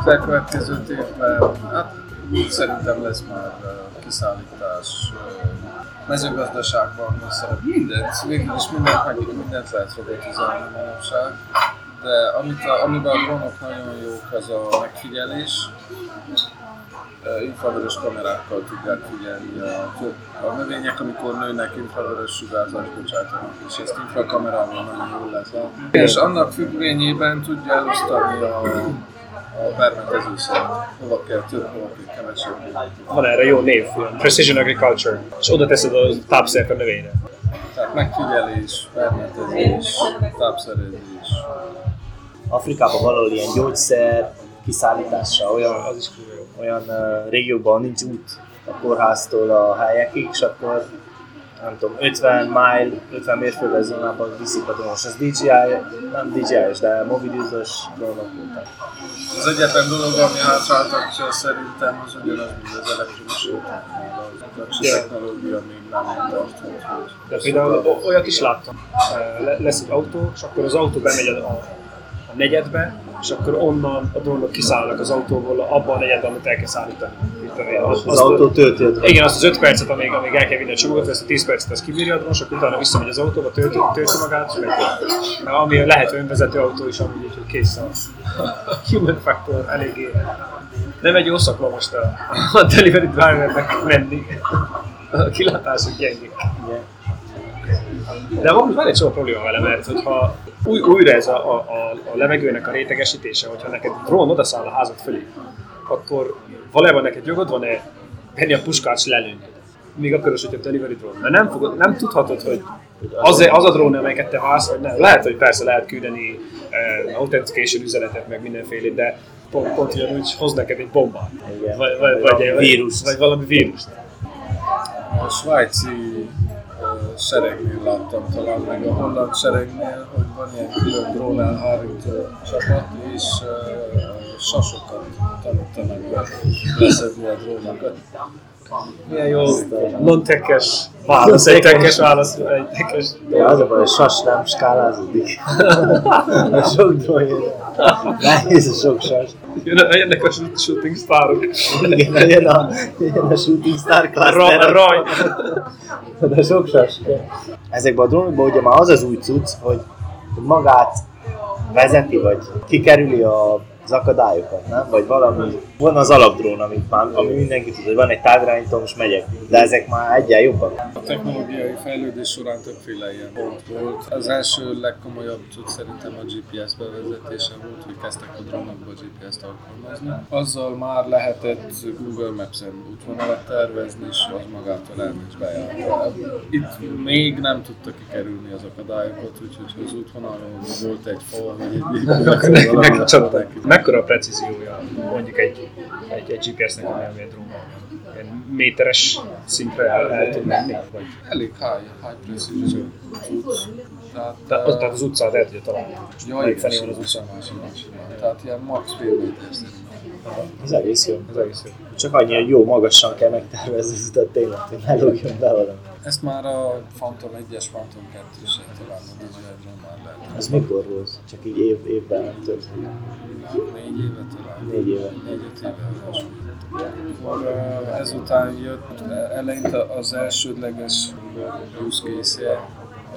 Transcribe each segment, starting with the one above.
Az elkövetkező évben, hát szerintem lesz már kiszállítás, mezőgazdaságban szerep, mindent, végül is mindent, meg, mindent lehet robotizálni manapság. De amit a, amiben a drónok nagyon jók, az a megfigyelés, infravörös kamerákkal tudják figyelni a, a növények, amikor nőnek infravörös sugárzást bocsátanak, és ezt infrakamerával nagyon jól lehet látni. És annak függvényében tudja elosztani a, a permetezőszer, hova kell több, hova kell kevesebb. Van erre jó név, Precision Agriculture, és oda teszed a tápszert a növényre. Tehát megfigyelés, permetezés, tápszerezés. Afrikában valahol ilyen gyógyszer kiszállítása, olyan, Az is olyan uh, régióban nincs út a kórháztól a helyekig, és akkor nem tudom, 50 mile, 50 mérföldes zónában viszik a drónos. Ez DJI, nem DJI-s, de mobilizós drónok voltak. Az egyetlen dolog, ami hátráltatja szerintem, az ugyanaz, mint az. Az aksi Ja. technológia még nem tartott. De például olyat is láttam. Le- Lesz egy autó, és akkor az autó bemegy a, a, negyedbe, és akkor onnan a drónok kiszállnak az autóból abban a negyedben, amit el kell szállítani. Én, Az, az autó tölti a. Igen, azt az 5 percet, amíg, amíg el kell vinni a csomagot, ezt a 10 percet az kibírja a drón, és akkor utána visszamegy az autóba, tölti, tölti magát, és megy. tovább. Ami lehet önvezető autó is, amúgy így, hogy kész a human factor eléggé. Nem egy jó szakma most a, a delivery drivernek menni. A kilátások gyengék. Igen. De amúgy van egy csomó probléma vele, mert hogyha új, újra ez a, a, a, a levegőnek a rétegesítése, hogyha neked drón odaszáll a házad fölé, akkor valójában neked jogod van-e venni a puskát és lelőni? Még akkor is, hogyha delivery drón. Mert nem, fogod, nem tudhatod, hogy az, az a drón, amelyiket te válsz, vagy nem. Lehet, hogy persze lehet küldeni uh, authentication üzenetet, meg mindenféle, de pont, pont ugyanúgy hoz neked egy bombát. Vagy, vagy, vagy, vagy, vírust. Vagy valami vírust. A svájci seregnél láttam talán, meg a holland seregnél, hogy van ilyen külön drón elhárító csapat, és uh, sasokat tanítanak le, leszedni a drónokat. Milyen jó non-tekes válasz, egy tekes válasz, egy tekes Ja, az a baj, hogy sas nem skálázódik. a sok drón. Nehéz a sok sas. Jön- Jönnek a shoot- shooting starok. Igen, jön a, jön a Shooting Star Cluster. Raj. De sok sas. Ezekben a drónokban ugye már az az új cucc, hogy magát vezeti, vagy kikerüli a az akadályokat, nem? Vagy valami, van az alapdrón, amit már, ami mindenki tud, hogy van egy távirányító, most megyek. De ezek már egyen jobbak. A technológiai fejlődés során többféle ilyen pont volt. Az első legkomolyabb tud szerintem a GPS bevezetése volt, hogy kezdtek a drónokba GPS-t alkalmazni. Azzal már lehetett Google Maps-en útvonalat tervezni, és az magától és bejárta. Itt még nem tudta kikerülni az akadályokat, úgyhogy ha az útvonalon volt egy fal, vagy egy. Mekkora a precíziója mondjuk egy, egy, egy GPS-nek, ami elmegy drónban? Méteres szintre el, el tud menni? Vagy, elég high, high precision. Tehát, tehát, az, tehát az utcát el tudja találni. Ja, Melyik felé van az utca? Tehát ilyen max fél méter. Ez egész jó. Ez egész jó. Csak annyi, hogy jó magasan kell megtervezni az utat tényleg, hogy ne lógjon be valami. Ezt már a Phantom 1-es, Phantom 2-es talán már lehet. Ez mikor volt? Csak így év, évben nem több. Négy éve talán. Négy éve. Négy-öt éve. olyasmi. Akkor ezután jött eleinte az elsődleges use case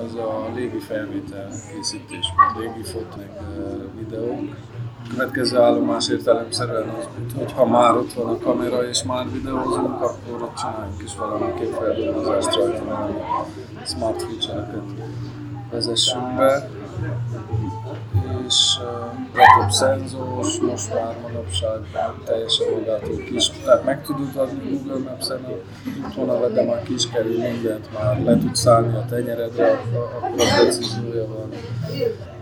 az a légi felvétel készítés, légi fot, meg uh, videók. Következő állomás értelemszerűen az, hogy ha már ott van a kamera és már videózunk, akkor ott csináljunk is valamiképp feldolgozást rajta, valami smart feature-eket vezessünk be és uh, legtöbb szenzoros, most már manapság teljesen magától kis, tehát meg tudod adni Google Maps-en a útvonalat, de már kis kerül mindent, már le tudsz szállni a tenyeredre, akkor a precíziója van.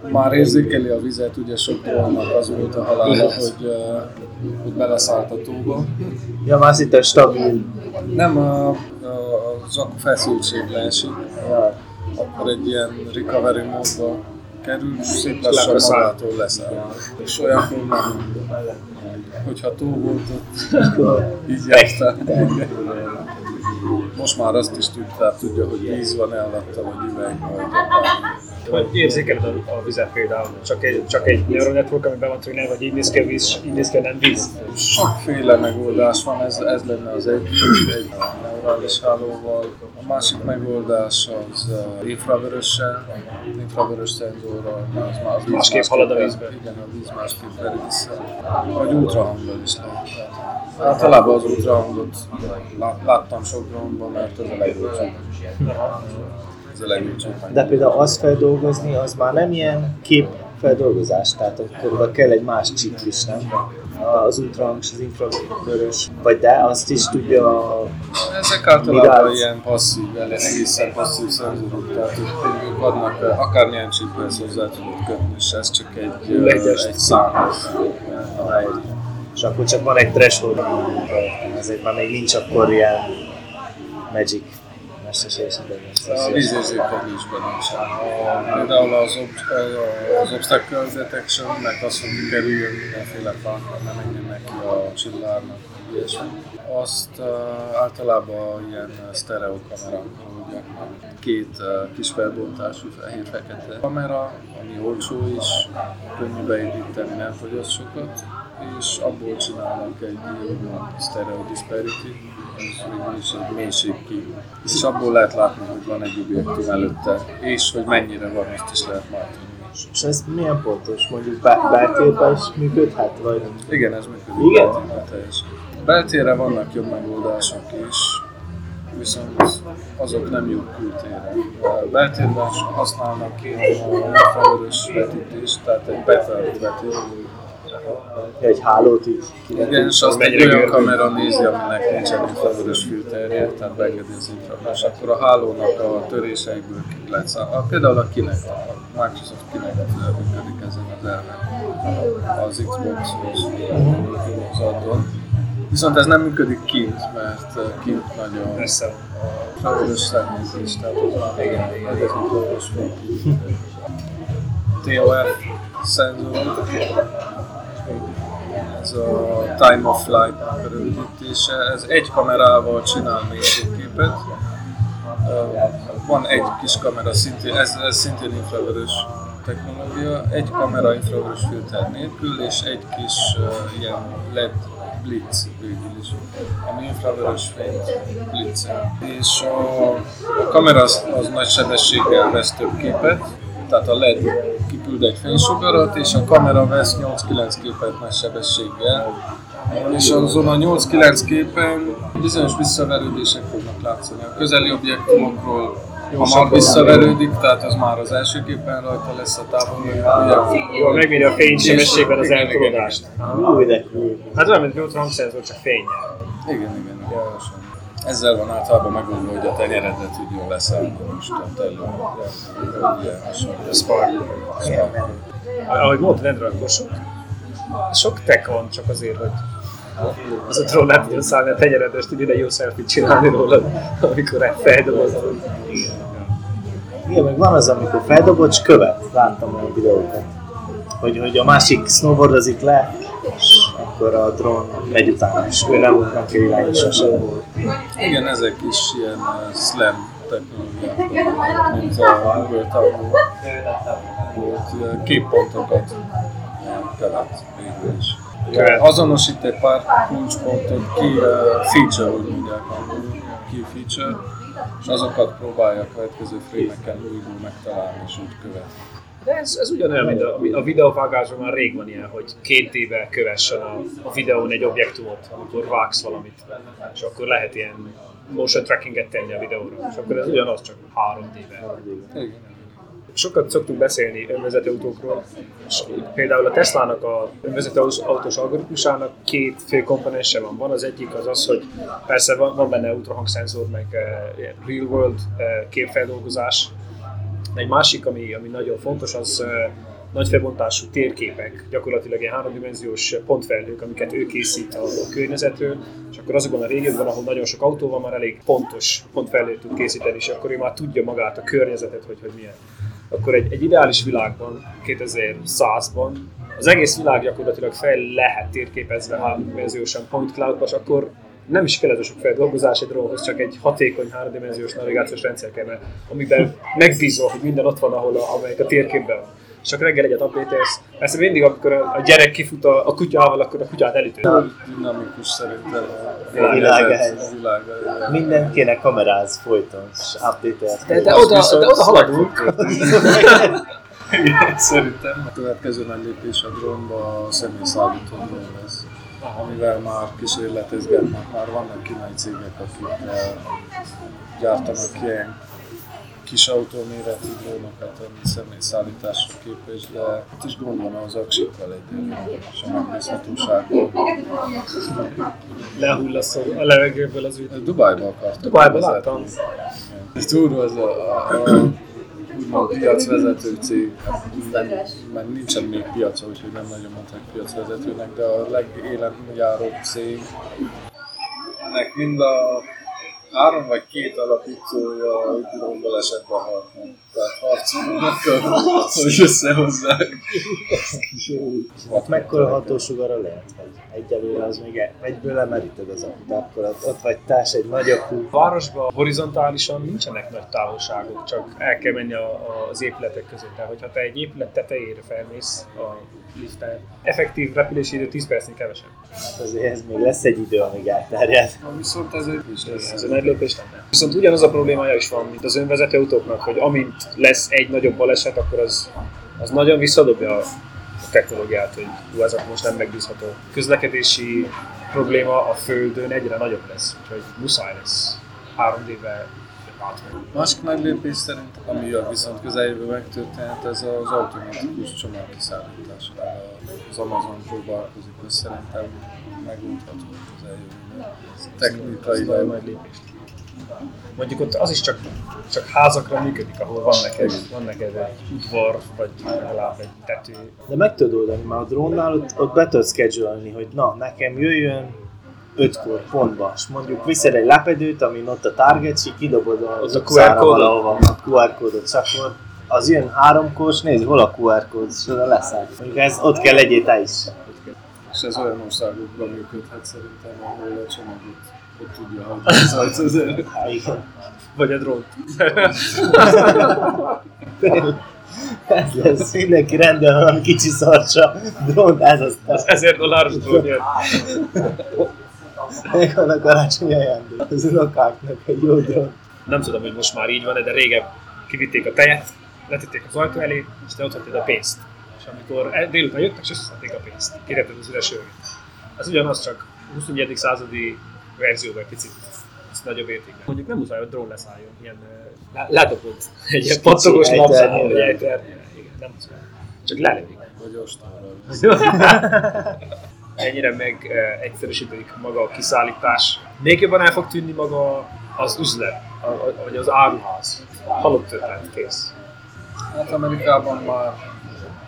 Már érzékeli a vizet, ugye sok drónnak az volt a halála, hogy, hogy beleszállt a tóba. Ja, már szinte stabil. Nem, a, a, az akkor feszültség leesik, Ja, akkor egy ilyen recovery módba kerül, és szép lassan Leszáll. magától leszáll. És olyankor nem, hogyha tó volt ott, így jártál. Most már azt is tudtál, tudja, hogy víz van-e alatta, vagy üveg, vagy. Vagy érzékeled a, a vizet például, csak egy, csak egy neural network, amiben van tréner, vagy így néz ki a víz, így néz ki a nem víz. Sokféle megoldás van, ez, ez lenne az egy, egy neurális hálóval. A másik megoldás az infravörössel, infravörös szenzorral, az, már az Másképp halad a vízbe. Igen, a víz másképp veri vissza. Vagy ultrahanggal is lehet. Általában az ultrahangot lá- láttam sok drónban, mert ez a legolcsóbb. Ez a legolcsóbb. De például azt feldolgozni, az már nem ilyen képfeldolgozás, tehát akkor kell egy más is, nem? Az ultrahang és az infravörös, vagy de azt is tudja a... Ezek általában Mirálsz. ilyen passzív, egészen passzív szenzorok, tehát ők- vannak, eh, akármilyen chiphez hozzá tudod kötni, és ez csak egy, eh, Legyes. egy számhoz. És akkor csak van egy threshold, ezért már még nincs akkor ilyen magic mesterséges A vízérzékelésben. A- Például az, ob- az obstacle detection, meg az, hogy kikerüljön mindenféle fánkra, nem menjen neki a csillárnak, ilyesmi. Azt uh, általában ilyen stereo kamerákkal oldják meg. Két uh, kis felbontású fehér-fekete kamera, ami olcsó is, könnyű beépíteni, nem fogyaszt sokat, és abból csinálnak egy ilyen stereo disparity, ez végül is egy mélységkép. És abból lehet látni, hogy van egy objektum előtte, és hogy mennyire van, azt is lehet látni. És ez milyen pontos? Mondjuk be- beltérben is működhet, vagy Igen, ez működik. Igen? teljesen. Beltérre vannak jobb megoldások is, viszont azok nem jók kültére. A Beltérben használnak ilyen infravörös vetítést, tehát egy betelt vetít. Egy hálót így Igen, és azt egy olyan kamera nézi, aminek nincsen infravörös filterje, tehát beengedi az infravörös, akkor a hálónak a töréseiből ki lehet számolni. Például a Kinect, a Microsoft Kinect működik ezen az elven, az Xbox-hoz, az addon. Viszont ez nem működik kint, mert uh, kint nagyon Messze van. infravörös szennyezés, tehát ott már igen, igen, ez. TOF szenzorok, ez a time of flight rövidítése, ez egy kamerával csinál. Ö, Van egy kis kamera, szintén, ez, ez szintén infravörös technológia, egy kamera infravörös filter nélkül, és egy kis uh, ilyen LED blitz végül is, ami infravörös fényt blitzel. És a, a kamera az, az nagy sebességgel vesz több képet, tehát a LED kiküld egy fénysugarat, és a kamera vesz 8-9 képet nagy sebességgel, és azon a 8-9 képen bizonyos visszaverődések fognak látszani. A közeli objektumokról hamar visszaverődik, tehát az már az első képen rajta lesz a objektum. Jól megméri a fénysebességben az Igen, igen, eltolódást. Hát olyan, mint egy hangszenzor, csak fényel. Igen, igen, igen. Ezzel van általában megoldva, hogy a tenyeredre tudjon leszállni most a telő. Ilyen hasonló. Spark. Ahogy mondtad, Endre, akkor sok, sok tech van csak azért, hogy az a drón nem tudjon szállni a tenyeredre, és tudja egy jó selfie csinálni rólad, amikor egy feldobozol. Igen, meg van az, amikor feldobod, és követ. Láttam olyan videókat. Hogy, hogy a másik snowboardozik le, és akkor a drón megy utána, és ő nem, nem kell irányítsa sehol. Igen, ezek is ilyen uh, slam technológiák, mint a Google Tango volt, ilyen képpontokat uh, követ végül is. Azonosít egy pár kulcspontot, ki uh, feature, úgy mondják angolul, ki feature, és azokat próbálja a következő frémeken újból megtalálni, és úgy követ. De ez, ez ugyanolyan, mint a, a videóvágásban már rég van ilyen, hogy két éve kövessen a, a videón egy objektumot, amikor vágsz valamit, és akkor lehet ilyen motion trackinget tenni a videóra, és akkor ez ugyanaz, csak három éve. Sokat szoktunk beszélni önvezető autókról, és például a Teslának a önvezető autós algoritmusának két fő komponense van. Van az egyik az az, hogy persze van, van benne ultrahangszenzor, meg uh, real world uh, képfeldolgozás. Egy másik, ami, ami nagyon fontos, az nagy felbontású térképek, gyakorlatilag ilyen háromdimenziós pontfelhők, amiket ő készít a, a környezetről, és akkor azokban a régiókban, ahol nagyon sok autó van, már elég pontos pontfelhőt tud készíteni, és akkor ő már tudja magát a környezetet, hogy, hogy milyen. Akkor egy, egy ideális világban, 2100-ban, az egész világ gyakorlatilag fel lehet térképezve háromdimenziósan point cloudba, akkor nem is kellett a sok feldolgozás egy drónhoz, csak egy hatékony háromdimenziós navigációs rendszer kellene, amiben megbízol, hogy minden ott van, ahol a, amelyik a térképben van. És csak reggel egyet update-elsz. Persze mindig, amikor a gyerek kifut a, a kutyával, akkor a kutyát elütő. Dinamikus szerintem A a világ helyzet, ehhez. a világ ehhez. Mindenkinek kameráz folyton, és update De, de, oda, de oda haladunk. Igen, Szerintem a következő nagy lépés a drónba a személyszállító lesz. Amivel már kísérletezgetnek, már vannak kínai cégek, akik eh, gyártanak ilyen kis autóméretű drónokat, ami személyszállításra képes, de itt is gond van az aksikkal egyébként, és a megbízhatóságban. Lehullasz a levegőből az ügy. Dubájba akartam. Vezetni. láttam. Ez durva az a, a, a piacvezető cég, mert, mert nincsen még piaca, úgyhogy nem nagyon mondták piacvezetőnek, de a legélenjáróbb cég. Ennek mind a három vagy két alapítója egy drónbalesetben halt meg. Tehát harcolnak, hogy összehozzák. Ott mekkora hatósugara lehet, hogy egyelőre az még egyből lemeríted az akut, akkor ott, ott vagy társ egy nagy akú. Városban horizontálisan nincsenek nagy távolságok, csak el kell menni a, a, az épületek között. Tehát, hogyha te egy épület tetejére felmész a liften, effektív repülési idő 10 percnél kevesebb. Hát azért ez még lesz egy idő, amíg elterjed. Na, Viszont ez egy is lesz. Ez egy nagy lépés lenne. Viszont ugyanaz a problémája is van, mint az önvezető autóknak, hogy amint lesz egy nagyobb baleset, akkor az, az nagyon visszadobja a technológiát, hogy hú, ez akkor most nem megbízható. Közlekedési probléma a Földön egyre nagyobb lesz, úgyhogy muszáj lesz 3D-vel átmenni. Másik nagy lépés szerint, ami a viszont közeljövő megtörténhet, ez az automatikus csomagkiszállítás. Az Amazon próbálkozik, hogy szerintem megoldható a közeljövőben. Ez Technikailag. nagy lépés. Mondjuk ott az is csak, csak házakra működik, ahol van neked, van neked egy udvar, vagy legalább egy tető. De meg tudod oldani, mert a drónnál ott, ott be schedulni, hogy na, nekem jöjjön 5-kor pontba, és mondjuk viszed egy lepedőt, amin ott a target, és kidobod a, Ott a QR kódot? valahova a QR kódot, és akkor az jön háromkor, és nézd, hol a QR kód, és oda leszáll. Mondjuk ez ott kell legyél te is. És ez olyan országokban működhet szerintem, ahol a csomagot ott tudja hagyni az az. Vagy a drón. ez lesz, mindenki rendben valami kicsi szarcsa, drón, ez az Az 1000 dolláros drón jön. Meg van a karácsonyi ajándék az unokáknak egy jó drón. Nem tudom, hogy most már így van de régen kivitték a tejet, letették az ajtó elé, és te ott hagytad a pénzt. És amikor délután jöttek, és összeszedték a pénzt. Kiretted az üres övét. Ez ugyanaz, csak 21. századi verzióban picit ez nagyobb értékben. Mondjuk nem muszáj, hogy drón leszálljon. Ilyen ledobott egy ilyen pattogós ejternyi. vagy. Igen, nem muszáj. Csak lelövik. Vagy ostorral. Ennyire meg eh, egyszerűsítik maga a kiszállítás. Még jobban el fog tűnni maga az üzlet, vagy az áruház. Halott ötlet, kész. Hát Amerikában már,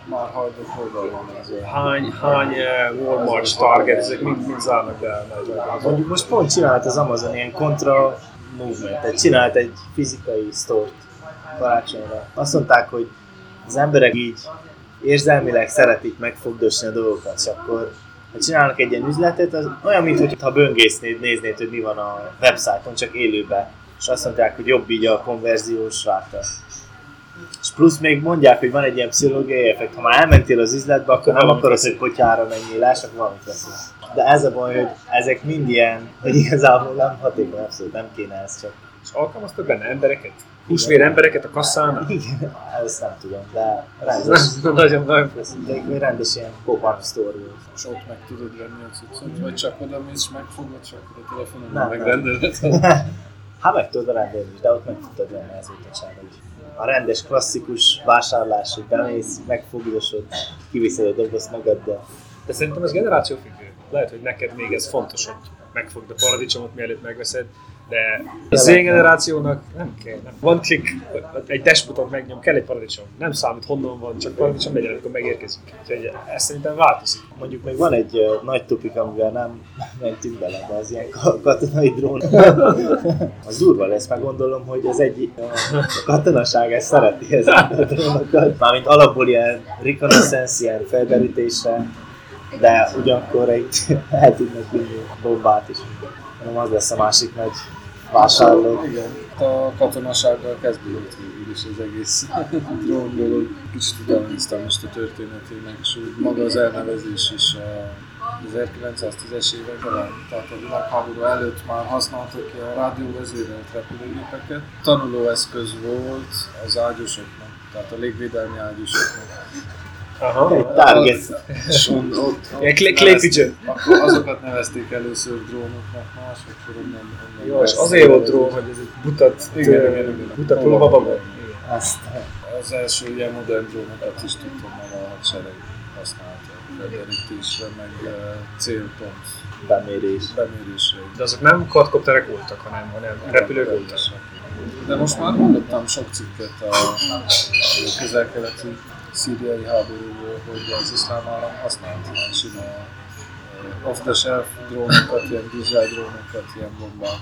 már hajdok oldal van ez. Hány, hány Walmart, Target, ezek mind, mind zárnak be nagy Mondjuk most pont csinált az Amazon ilyen kontra movementet, csinált egy fizikai sztort karácsonyra. Azt mondták, hogy az emberek így érzelmileg szeretik megfogdosni a dolgokat, és akkor ha csinálnak egy ilyen üzletet, az olyan, mintha böngésznéd, néznéd, hogy mi van a websájton, csak élőben. És azt mondják, hogy jobb így a konverziós ráta. És plusz még mondják, hogy van egy ilyen pszichológiai effekt, ha már elmentél az üzletbe, akkor nem akarod, hogy potyára menjél csak valamit veszel. De ez a baj, hogy ezek mind ilyen, hogy igazából nem hatékony, abszolút nem kéne ez csak. Alkalmaztak benne embereket? Húsvér embereket a kasszánál? Igen, ezt nem tudom, de rendes, Nagyon, nagyon de egy rendes ilyen pop-up store volt. És ott meg tudod venni a cuccot, vagy csak oda mész, megfogod, csak a telefonon Nem, nem. megrendeled. Hát meg tudod rendelni is, de ott meg tudtad venni az utasára is. A rendes, klasszikus vásárlás, hogy bemész, megfogdosod, kiviszed a dobozt magaddal. De szerintem ez generáció függő. Lehet, hogy neked még ez fontos, hogy megfogd a paradicsomot, mielőtt megveszed, de az én generációnak nem kell. Nem. Van klik, egy dashboardon megnyom, kell egy paradicsom. Nem számít honnan van, csak paradicsom legyen, amikor megérkezik. Úgyhogy ez szerintem változik. Mondjuk még van egy uh, nagy topik, amivel nem mentünk bele, de az ilyen ka- katonai drón. az durva lesz, meg gondolom, hogy az egy uh, a katonaság ezt szereti ezeket a drónokat. Mármint alapból ilyen reconnaissance, ilyen felderítésre, de ugyanakkor egy el tudnak vinni bombát is. Az lesz a másik nagy vásárló. Igen, a katonasággal kezdődött végül is az egész drón dolog. Kicsit utána most a történetének, és úgy maga az elnevezés is a 1910-es években, tehát a világháború előtt már használtak ki a rádióvezérelt repülőgépeket. Tanulóeszköz volt az ágyúsoknak, tehát a légvédelmi ágyúsoknak. Aha. Egy target. Ilyen pigeon. Akkor azokat nevezték először drónoknak, másodszor onnan, onnan Jó, és azért volt drón, hogy ez egy butat, butat volt. Azt Az első ilyen modern drónokat is tudtam meg a hadsereg használta. Felderítésre, meg eh, célpont bemérés. bemérésre. De azok nem quadcopterek voltak, hanem, hanem repülők voltak. De most már hallottam sok cikket a közel-keleti szíriai háborúból, hogy az iszlám állam használt ilyen sima off-the-shelf drónokat, ilyen DJI drónokat, ilyen bombák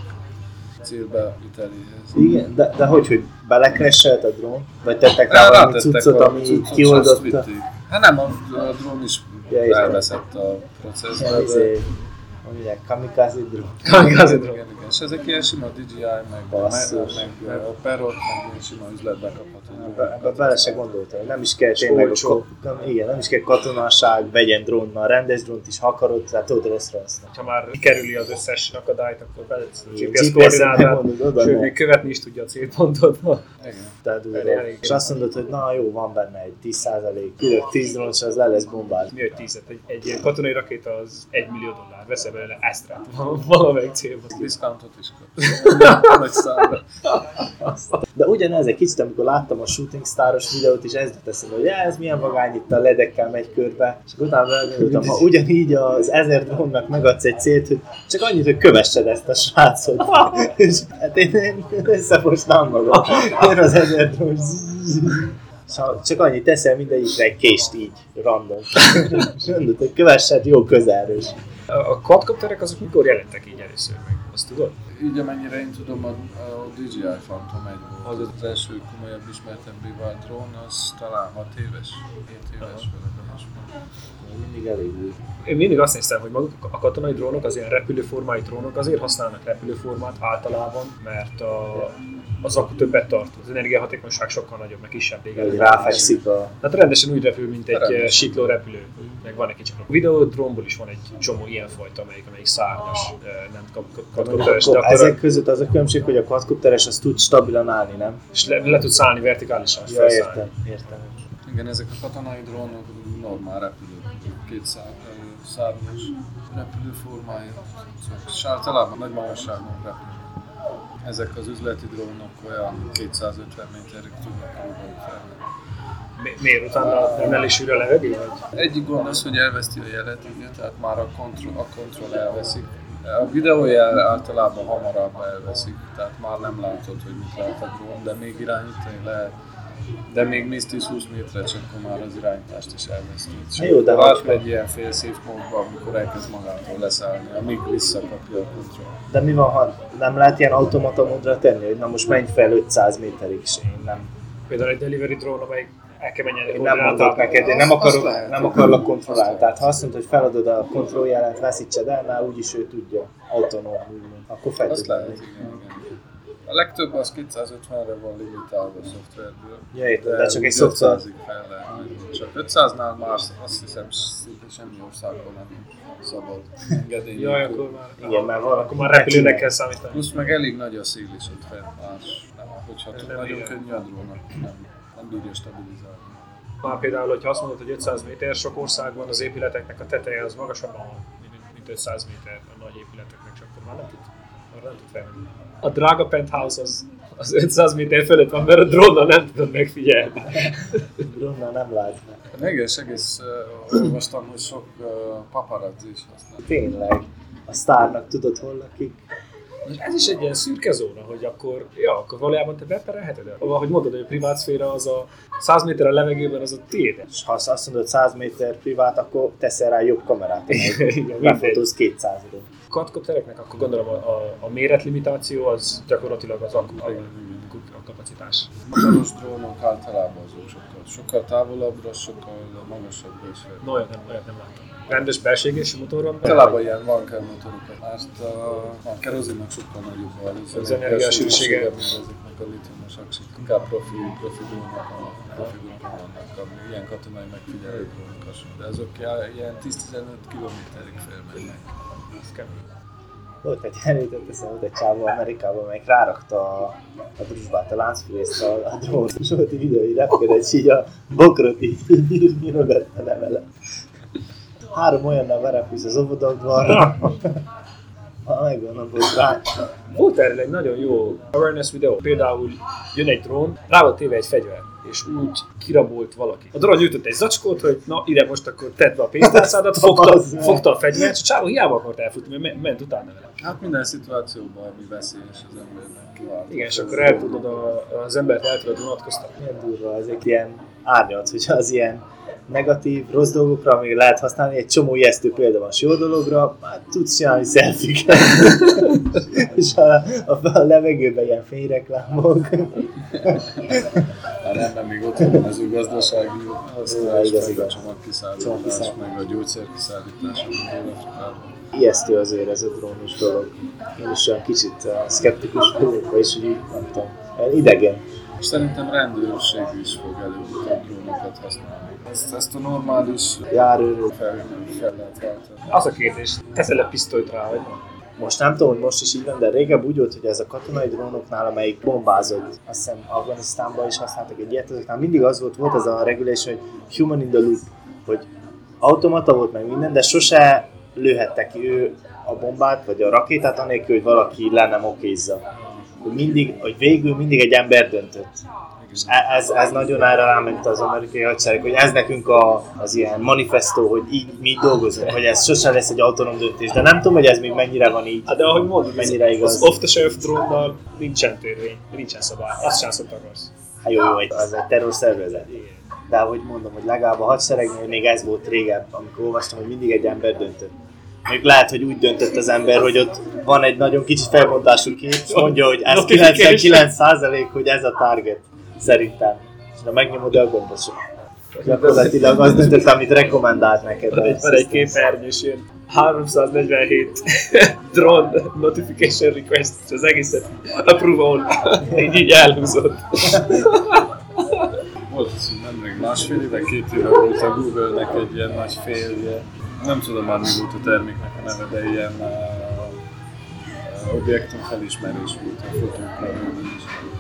célbe viteléhez. Igen, de, de hogy, hogy belekreselt a drón? Vagy tettek rá valami cuccot, ami kioldotta? Hát nem, a, a drón is Ja, elveszett a processzbe. Ilyen, de- izé, mondják, kamikaze drón. Kamikaze drón. És ezek ilyen sima DJI, meg, Basszus. meg, meg a Perot, meg ilyen sima üzletbe kapható. Ebbe, ebbe bele se gondoltam, nem is kell tényleg a, nem, igen, nem is kell katonaság, vegyen drónnal, rendes drónt is, ha akarod, tehát tudod rosszra azt. Ha már kerüli az összes akadályt, akkor beletesz a GPS koordinátát, sőt, még követni is tudja a célpontot. Tehát. És azt mondod, hogy na jó, van benne egy 10%, küldök 10 drónt, és az le lesz bombált. Mi egy tízet? Egy, egy ilyen katonai rakéta az egy millió dollár. Veszel belőle Astrát valamelyik célban. Discountot is kap. Nagy számra. De ugyanez egy kicsit, amikor láttam a Shooting Staros videót, és ez jut eszembe, hogy "Já, ez milyen vagány itt a ledekkel megy körbe, és akkor utána elgondoltam, ha ugyanígy az ezer drónnak megadsz egy célt, hogy csak annyit, hogy kövessed ezt a srácot. és hát én, én összefostam magam. Én az ezer drón. Ha csak annyit teszel mindegyikre egy kést így, random. és mondod, hogy kövessed jó közelről. A quadcopterek azok mikor jelentek így először? Azt tudod? Így amennyire én tudom, a, a DJI Phantom 1 volt. Az az első komolyabb ismertebbé vált drón, az talán 6 éves, 7 éves ilyesmi. Mindig elég új. Én mindig azt néztem, hogy maguk a katonai drónok, az ilyen repülőformái drónok azért használnak repülőformát általában, mert a, az akku többet tart, az energiahatékonyság sokkal nagyobb, meg kisebb vége. ráfekszik a... Hát rendesen úgy repül, mint egy Rendesen. eh, sikló repülő. Meg van egy kicsi A videó drónból is van egy csomó ilyen fajta, amelyik, amelyik szárnyas, eh, nem kapkodás, de Akkor akkor ezek között az a különbség, hogy a quadcopteres az tud stabilan állni, nem? és le, le tudsz állni vertikálisan, Ja, értem, értem. Igen, ezek a katonai drónok normál repülők, két szár, ö, szárnyas repülőformája, és általában nagy magasságon repülnek. Ezek az üzleti drónok olyan 250 méterig tudnak körülbelül felmenni. Mi- Miért utána nem elég a levegő? Egyik gond az, hogy elveszti a jelet, igen, tehát már a kontroll, a kontroll elveszik. A videójel általában hamarabb elveszik, tehát már nem látod, hogy mit lát a drón, de még irányítani lehet. De még mész 10-20 méterre, csak akkor már az irányítást is elveszti. Na jó, de átmegy ilyen fél szép módba, amikor elkezd magától leszállni, amíg visszakapja a kontroll. De mi van, ha nem lehet ilyen automata módra tenni, hogy na most menj fel 500 méterig, és én nem, Például egy delivery drón, amelyik el kell menjen én nem mondok neked, én nem, akarok, lehet. nem akarlak kontrollálni. Tehát ha azt mondod, hogy feladod a kontrolljelent, veszítsed el, már úgyis ő tudja, autonóm, úgymond. Akkor fel A legtöbb az 250-re van limitálva a szoftverből. Ja, értem, de csak egy szoftver. 500-ig fel lehet. Csak 500-nál már azt hiszem szinte semmi országban nem szabad engedély Jaj, akkor már, Igen, mert valaki akkor már repülőnek kell számítani. Plusz meg elég nagy a szél is ott fent más. Nem, hogyha Nem nagyon bírja. könnyű a nem, nem bírja stabilizálni. Már például, hogyha azt mondod, hogy 500 méter, sok országban az épületeknek a teteje az magasabb, mint- mint 500 méter a nagy épületeknek, csak akkor már nem tud, már nem tud felmenni. A drága penthouse az, az 500 méter fölött van, mert a drónnal nem tudod megfigyelni. Drónnal nem. Igen, és egész uh, olvastam, hogy sok uh, paparazzi is használ. Tényleg. A sztárnak tudod hol lakik? Ez is egy ilyen szürke zóna, hogy akkor, ja, akkor valójában te beperelheted el. Ahogy mondod, hogy a privát szféra az a 100 méter a levegőben, az a tiéd. És ha azt mondod 100 méter privát, akkor teszel rá jobb kamerát, Igen, befotóz 200 ról quadcoptereknek, akkor gondolom a, a, a méretlimitáció az gyakorlatilag az akku, a, a kapacitás. Magas drónok általában azok sokkal, sokkal távolabbra, sokkal magasabbra is. No, olyat nem, olyat nem láttam. Rendes belségésű motoron? Általában ilyen vanker motorokat. Ezt a, a kerozinnak sokkal nagyobb Az energiasűrűsége. mint ezeknek a litiumos aksik. Inkább profi, profi drónok vannak, profi drónok vannak, ami ilyen katonai megfigyelő drónok, de azok ilyen 10-15 kilométerig felmennek. Ez kemény. Volt egy elített eszem, volt egy csávó Amerikában, amelyik rárakta a, a drusbát, a láncfűrészt a, a drón, és volt egy videó, hogy repkedett, így a bokrot így, így nyírogatta le vele. Három olyannal berepülsz az óvodagdvarra, ha megvan a botrány. Volt erről egy nagyon jó awareness videó. Például jön egy drón, rá volt téve egy fegyver, és úgy kirabolt valaki. A drón nyújtott egy zacskót, hogy na ide most akkor tedd be a pénztárcádat, fogta, fogta a fegyvert, és csávó hiába akart elfutni, mert ment utána vele. Hát minden szituációban, ami veszélyes az embernek kivált. Igen, és akkor el tudod, a, az embert el tudod vonatkoztatni. Milyen durva, ezek ilyen árnyalt, hogy az ilyen negatív, rossz dolgokra, amíg lehet használni, egy csomó ijesztő példa van, jó dologra, már tudsz csinálni szelfiket. és a, a, a levegőben ilyen fényreklámok. Nem, nem, még ott van a mezőgazdasági használás, igaz, meg a igaz. csomagkiszállítás, meg a gyógyszerkiszállítás. Ijesztő azért ez a drónos dolog. Én is olyan kicsit uh, szkeptikus vagyok, vagyis úgy nem tudom, idegen. És szerintem rendőrség is fog előbb drónokat használni. Ezt, ezt a normális Járőrök. fel, fel lehet váltani. Az a kérdés, teszel a pisztolyt rá, vagy nem? Most nem tudom, hogy most is így van, de régebb úgy volt, hogy ez a katonai drónoknál, amelyik bombázott, azt hiszem Afganisztánban is használtak egy ilyet, azoknál mindig az volt, volt ez a regulation, hogy human in the loop, hogy automata volt meg minden, de sose lőhette ki ő a bombát, vagy a rakétát, anélkül, hogy valaki le nem okézza. Mindig, hogy végül mindig egy ember döntött. És ez, ez nagyon erre ráment az amerikai hadsereg, hogy ez nekünk a, az ilyen manifestó, hogy így mi így dolgozunk, hogy ez sose lesz egy autonóm döntés. De nem tudom, hogy ez még mennyire van így. Hát de ahogy mondod, Mennyire igaz. az off-the-shelf drónnal nincsen törvény, nincsen szabály, azt sem azt akarsz. Hát jó, jó, az egy terrorszervezet. De ahogy mondom, hogy legalább a hadseregnél még ez volt régebb, amikor olvastam, hogy mindig egy ember döntött. Még lehet, hogy úgy döntött az ember, hogy ott van egy nagyon kicsi felbontású kép, és mondja, hogy ez Notification. 99% hogy ez a target, szerintem. És ha megnyomod, akkor pontosan. Gyakorlatilag az döntött, amit rekomendált neked. Van egy, van egy képernyős ilyen 347 drone notification request, és az egészet approve all. így, így elhúzott. Volt nemrég másfél éve, két éve volt a Google-nek egy ilyen nagy félje. Nem tudom már mi volt a terméknek a neve, de ilyen uh, uh, objektum felismerés volt a fotókon is.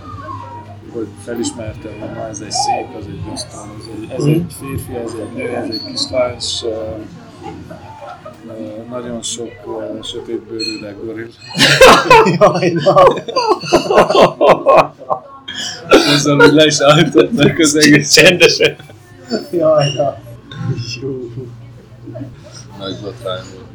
Hogy felismerte, hogy na ez egy szép, az egy boston, ez egy, ez egy férfi, ez egy nő, ez egy kislány, és uh, nagyon sok uh, sötétbőrű legoril. Jaj, na. Ezzel, hogy le is állították az egész Csendesen. Jaj, na. Jó. nagy botrány volt.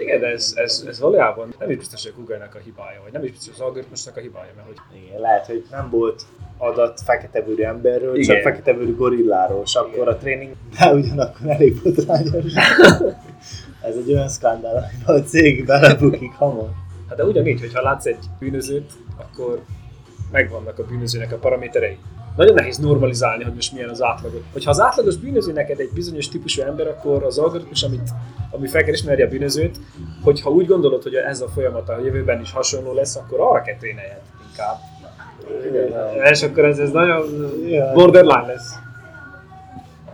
Igen, de ez, ez, ez valójában nem is biztos, hogy a Google-nek a hibája, vagy nem is biztos, az algoritmusnak a hibája, mert hogy Igen, lehet, hogy nem volt adat feketebőrű emberről, Igen. csak feketebőrű gorilláról, és akkor a tréning, de ugyanakkor elég botrányos. Ez egy olyan skandál, amiben a cég belebukik hamar. Hát de ugyanígy, hogyha látsz egy bűnözőt, akkor megvannak a bűnözőnek a paraméterei. Nagyon nehéz normalizálni, hogy most milyen az átlagot. Hogyha az átlagos bűnöző neked egy bizonyos típusú ember, akkor az algoritmus, amit, ami fel kell ismerje a bűnözőt, hogyha úgy gondolod, hogy ez a folyamat a jövőben is hasonló lesz, akkor arra kell tréneljed inkább. És akkor ez, ez nagyon borderline lesz.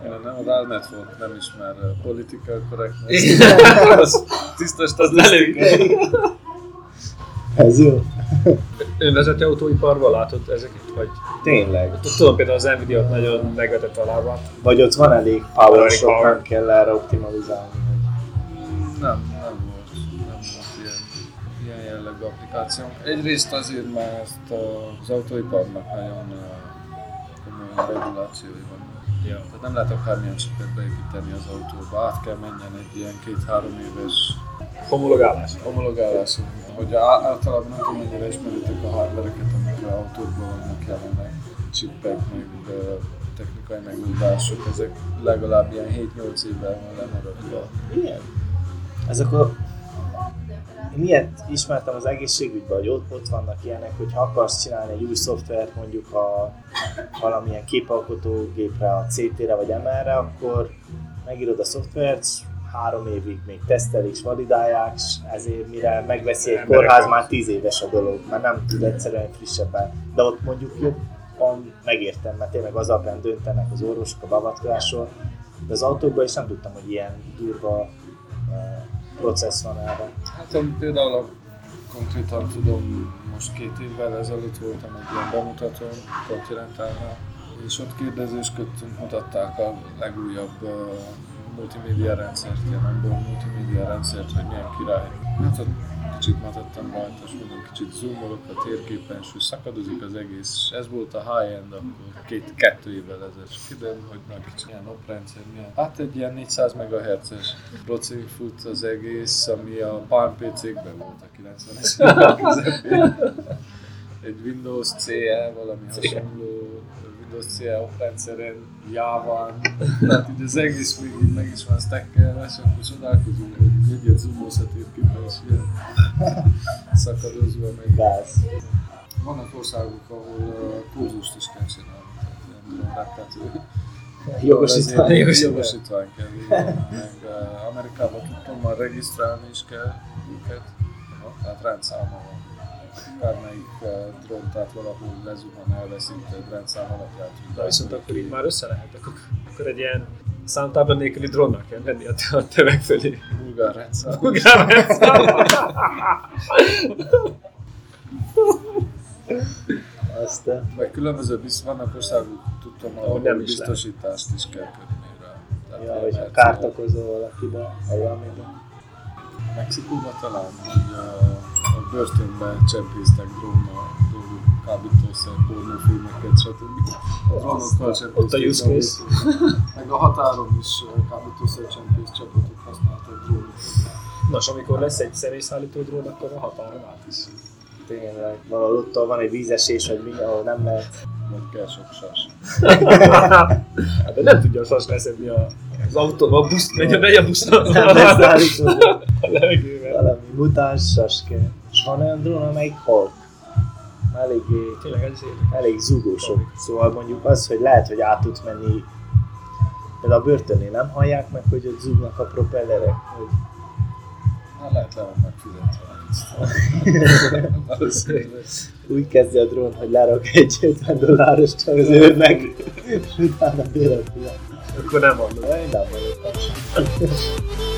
Igen, nem, az Alnetwork nem ismer uh, political correctness. az tiszta statisztika. Ez jó. Önvezető autóiparban látod ezeket? Vagy Tényleg. tudom például az Nvidia ott nagyon megvetett a lábát. Vagy ott van elég power, sok power. nem kell erre optimalizálni. Nem, nem volt, nem volt ilyen, ilyen jellegű applikációnk. Egyrészt azért, mert az autóiparnak nagyon komoly regulációi vannak. Ja. Tehát nem lehet akármilyen csipet beépíteni az autóba, át kell menjen egy ilyen két-három éves Homologálás. homologálás, hogy általában nem tudom, mennyire ismeritek a hardvereket, amik autókban vannak jelenleg, csippek, meg technikai megoldások, ezek legalább ilyen 7-8 évvel van lemaradva. Igen. Ezek a Én ismertem az egészségügyben, hogy ott, ott vannak ilyenek, hogy ha akarsz csinálni egy új szoftvert mondjuk a valamilyen képalkotógépre, a CT-re vagy MR-re, akkor megírod a szoftvert, három évig még tesztelik és validálják, és ezért mire megveszi egy kórház, már tíz éves a dolog, már nem tud egyszerűen frissebben. De ott mondjuk jobban megértem, mert tényleg az alapján döntenek az orvosok a beavatkozásról, de az autókban is nem tudtam, hogy ilyen durva eh, processz van erre. Hát én például konkrétan tudom, most két évvel ezelőtt voltam egy ilyen bemutatón, Continentalnál, és ott kérdezősködtünk, mutatták a legújabb uh, multimédia rendszert, onboard multimédia rendszert, hogy milyen király. Hát ott kicsit matattam rajta, és mondom, kicsit zoomolok a térképen, és szakadozik az egész. És ez volt a high-end akkor két, kettő évvel ezelőtt. És kiderül, hogy kicsit milyen oprendszer, milyen. Hát egy ilyen 400 MHz-es proci fut az egész, ami a Palm PC-kben volt a 90-es évek Egy Windows CE, valami hasonló Windows CE oprendszeren, Java-n, tehát így az egész még így meg is van stackelve, és akkor csodálkozunk, hogy egyet zoomolsz a térképen, és ilyen szakadozva meg. Gáz. Vannak országok, ahol uh, kurzust is kell csinálni, tehát ilyen drónák, tehát ő- Jogosítvány. Jogosítvány kell. Meg uh, Amerikában tudtam már regisztrálni is kell őket, tehát rendszáma van. Bármelyik uh, drón, tehát valahol lezuhan, elveszíted rendszám alapját. Na viszont akkor így már össze lehet, akkor, egy ilyen számtábla nélküli drónnal kell menni a, a tömeg fölé. Bulgár rendszám. Aztán Meg különböző biz, vannak országok, tudtam, ahol nem is biztosítást is kell kötni rá. Tehát ja, hogy lehet kárt okozol valakibe, valamibe. Mexikóban talán, hogy a, a börtönbe csempésztek drónnal dolgok, kábítószer, pornófilmeket, stb. Drónokkal csempésztek. Ott a use case. Meg a határon is kábítószer csempész csapatok használtak drónokat. Nos, amikor lesz egy személyszállító drón, akkor a határon át is. Tényleg, valahol ott van egy vízesés, vagy mi, ahol nem lehet. Vagy kell sok sas. Hát de nem tudja a sas leszedni a, az autó, a busz, megy a, megy a busz Nem lesz állítva. a levegővel. Valami mutáns saske. És van olyan drón, amelyik halk. Eléggé, Tényleg ez elég zúgósok. Szóval mondjuk az, hogy lehet, hogy át tudsz menni Például a börtönnél nem hallják meg, hogy ott zúgnak a propellerek, hogy Hát lehet le van megfizetve. Valószínűleg. úgy kezdje a drón, hogy lerak egy 50 dolláros csak az őrnek, és utána bérlet Akkor nem hallod. Nem hallottam sem.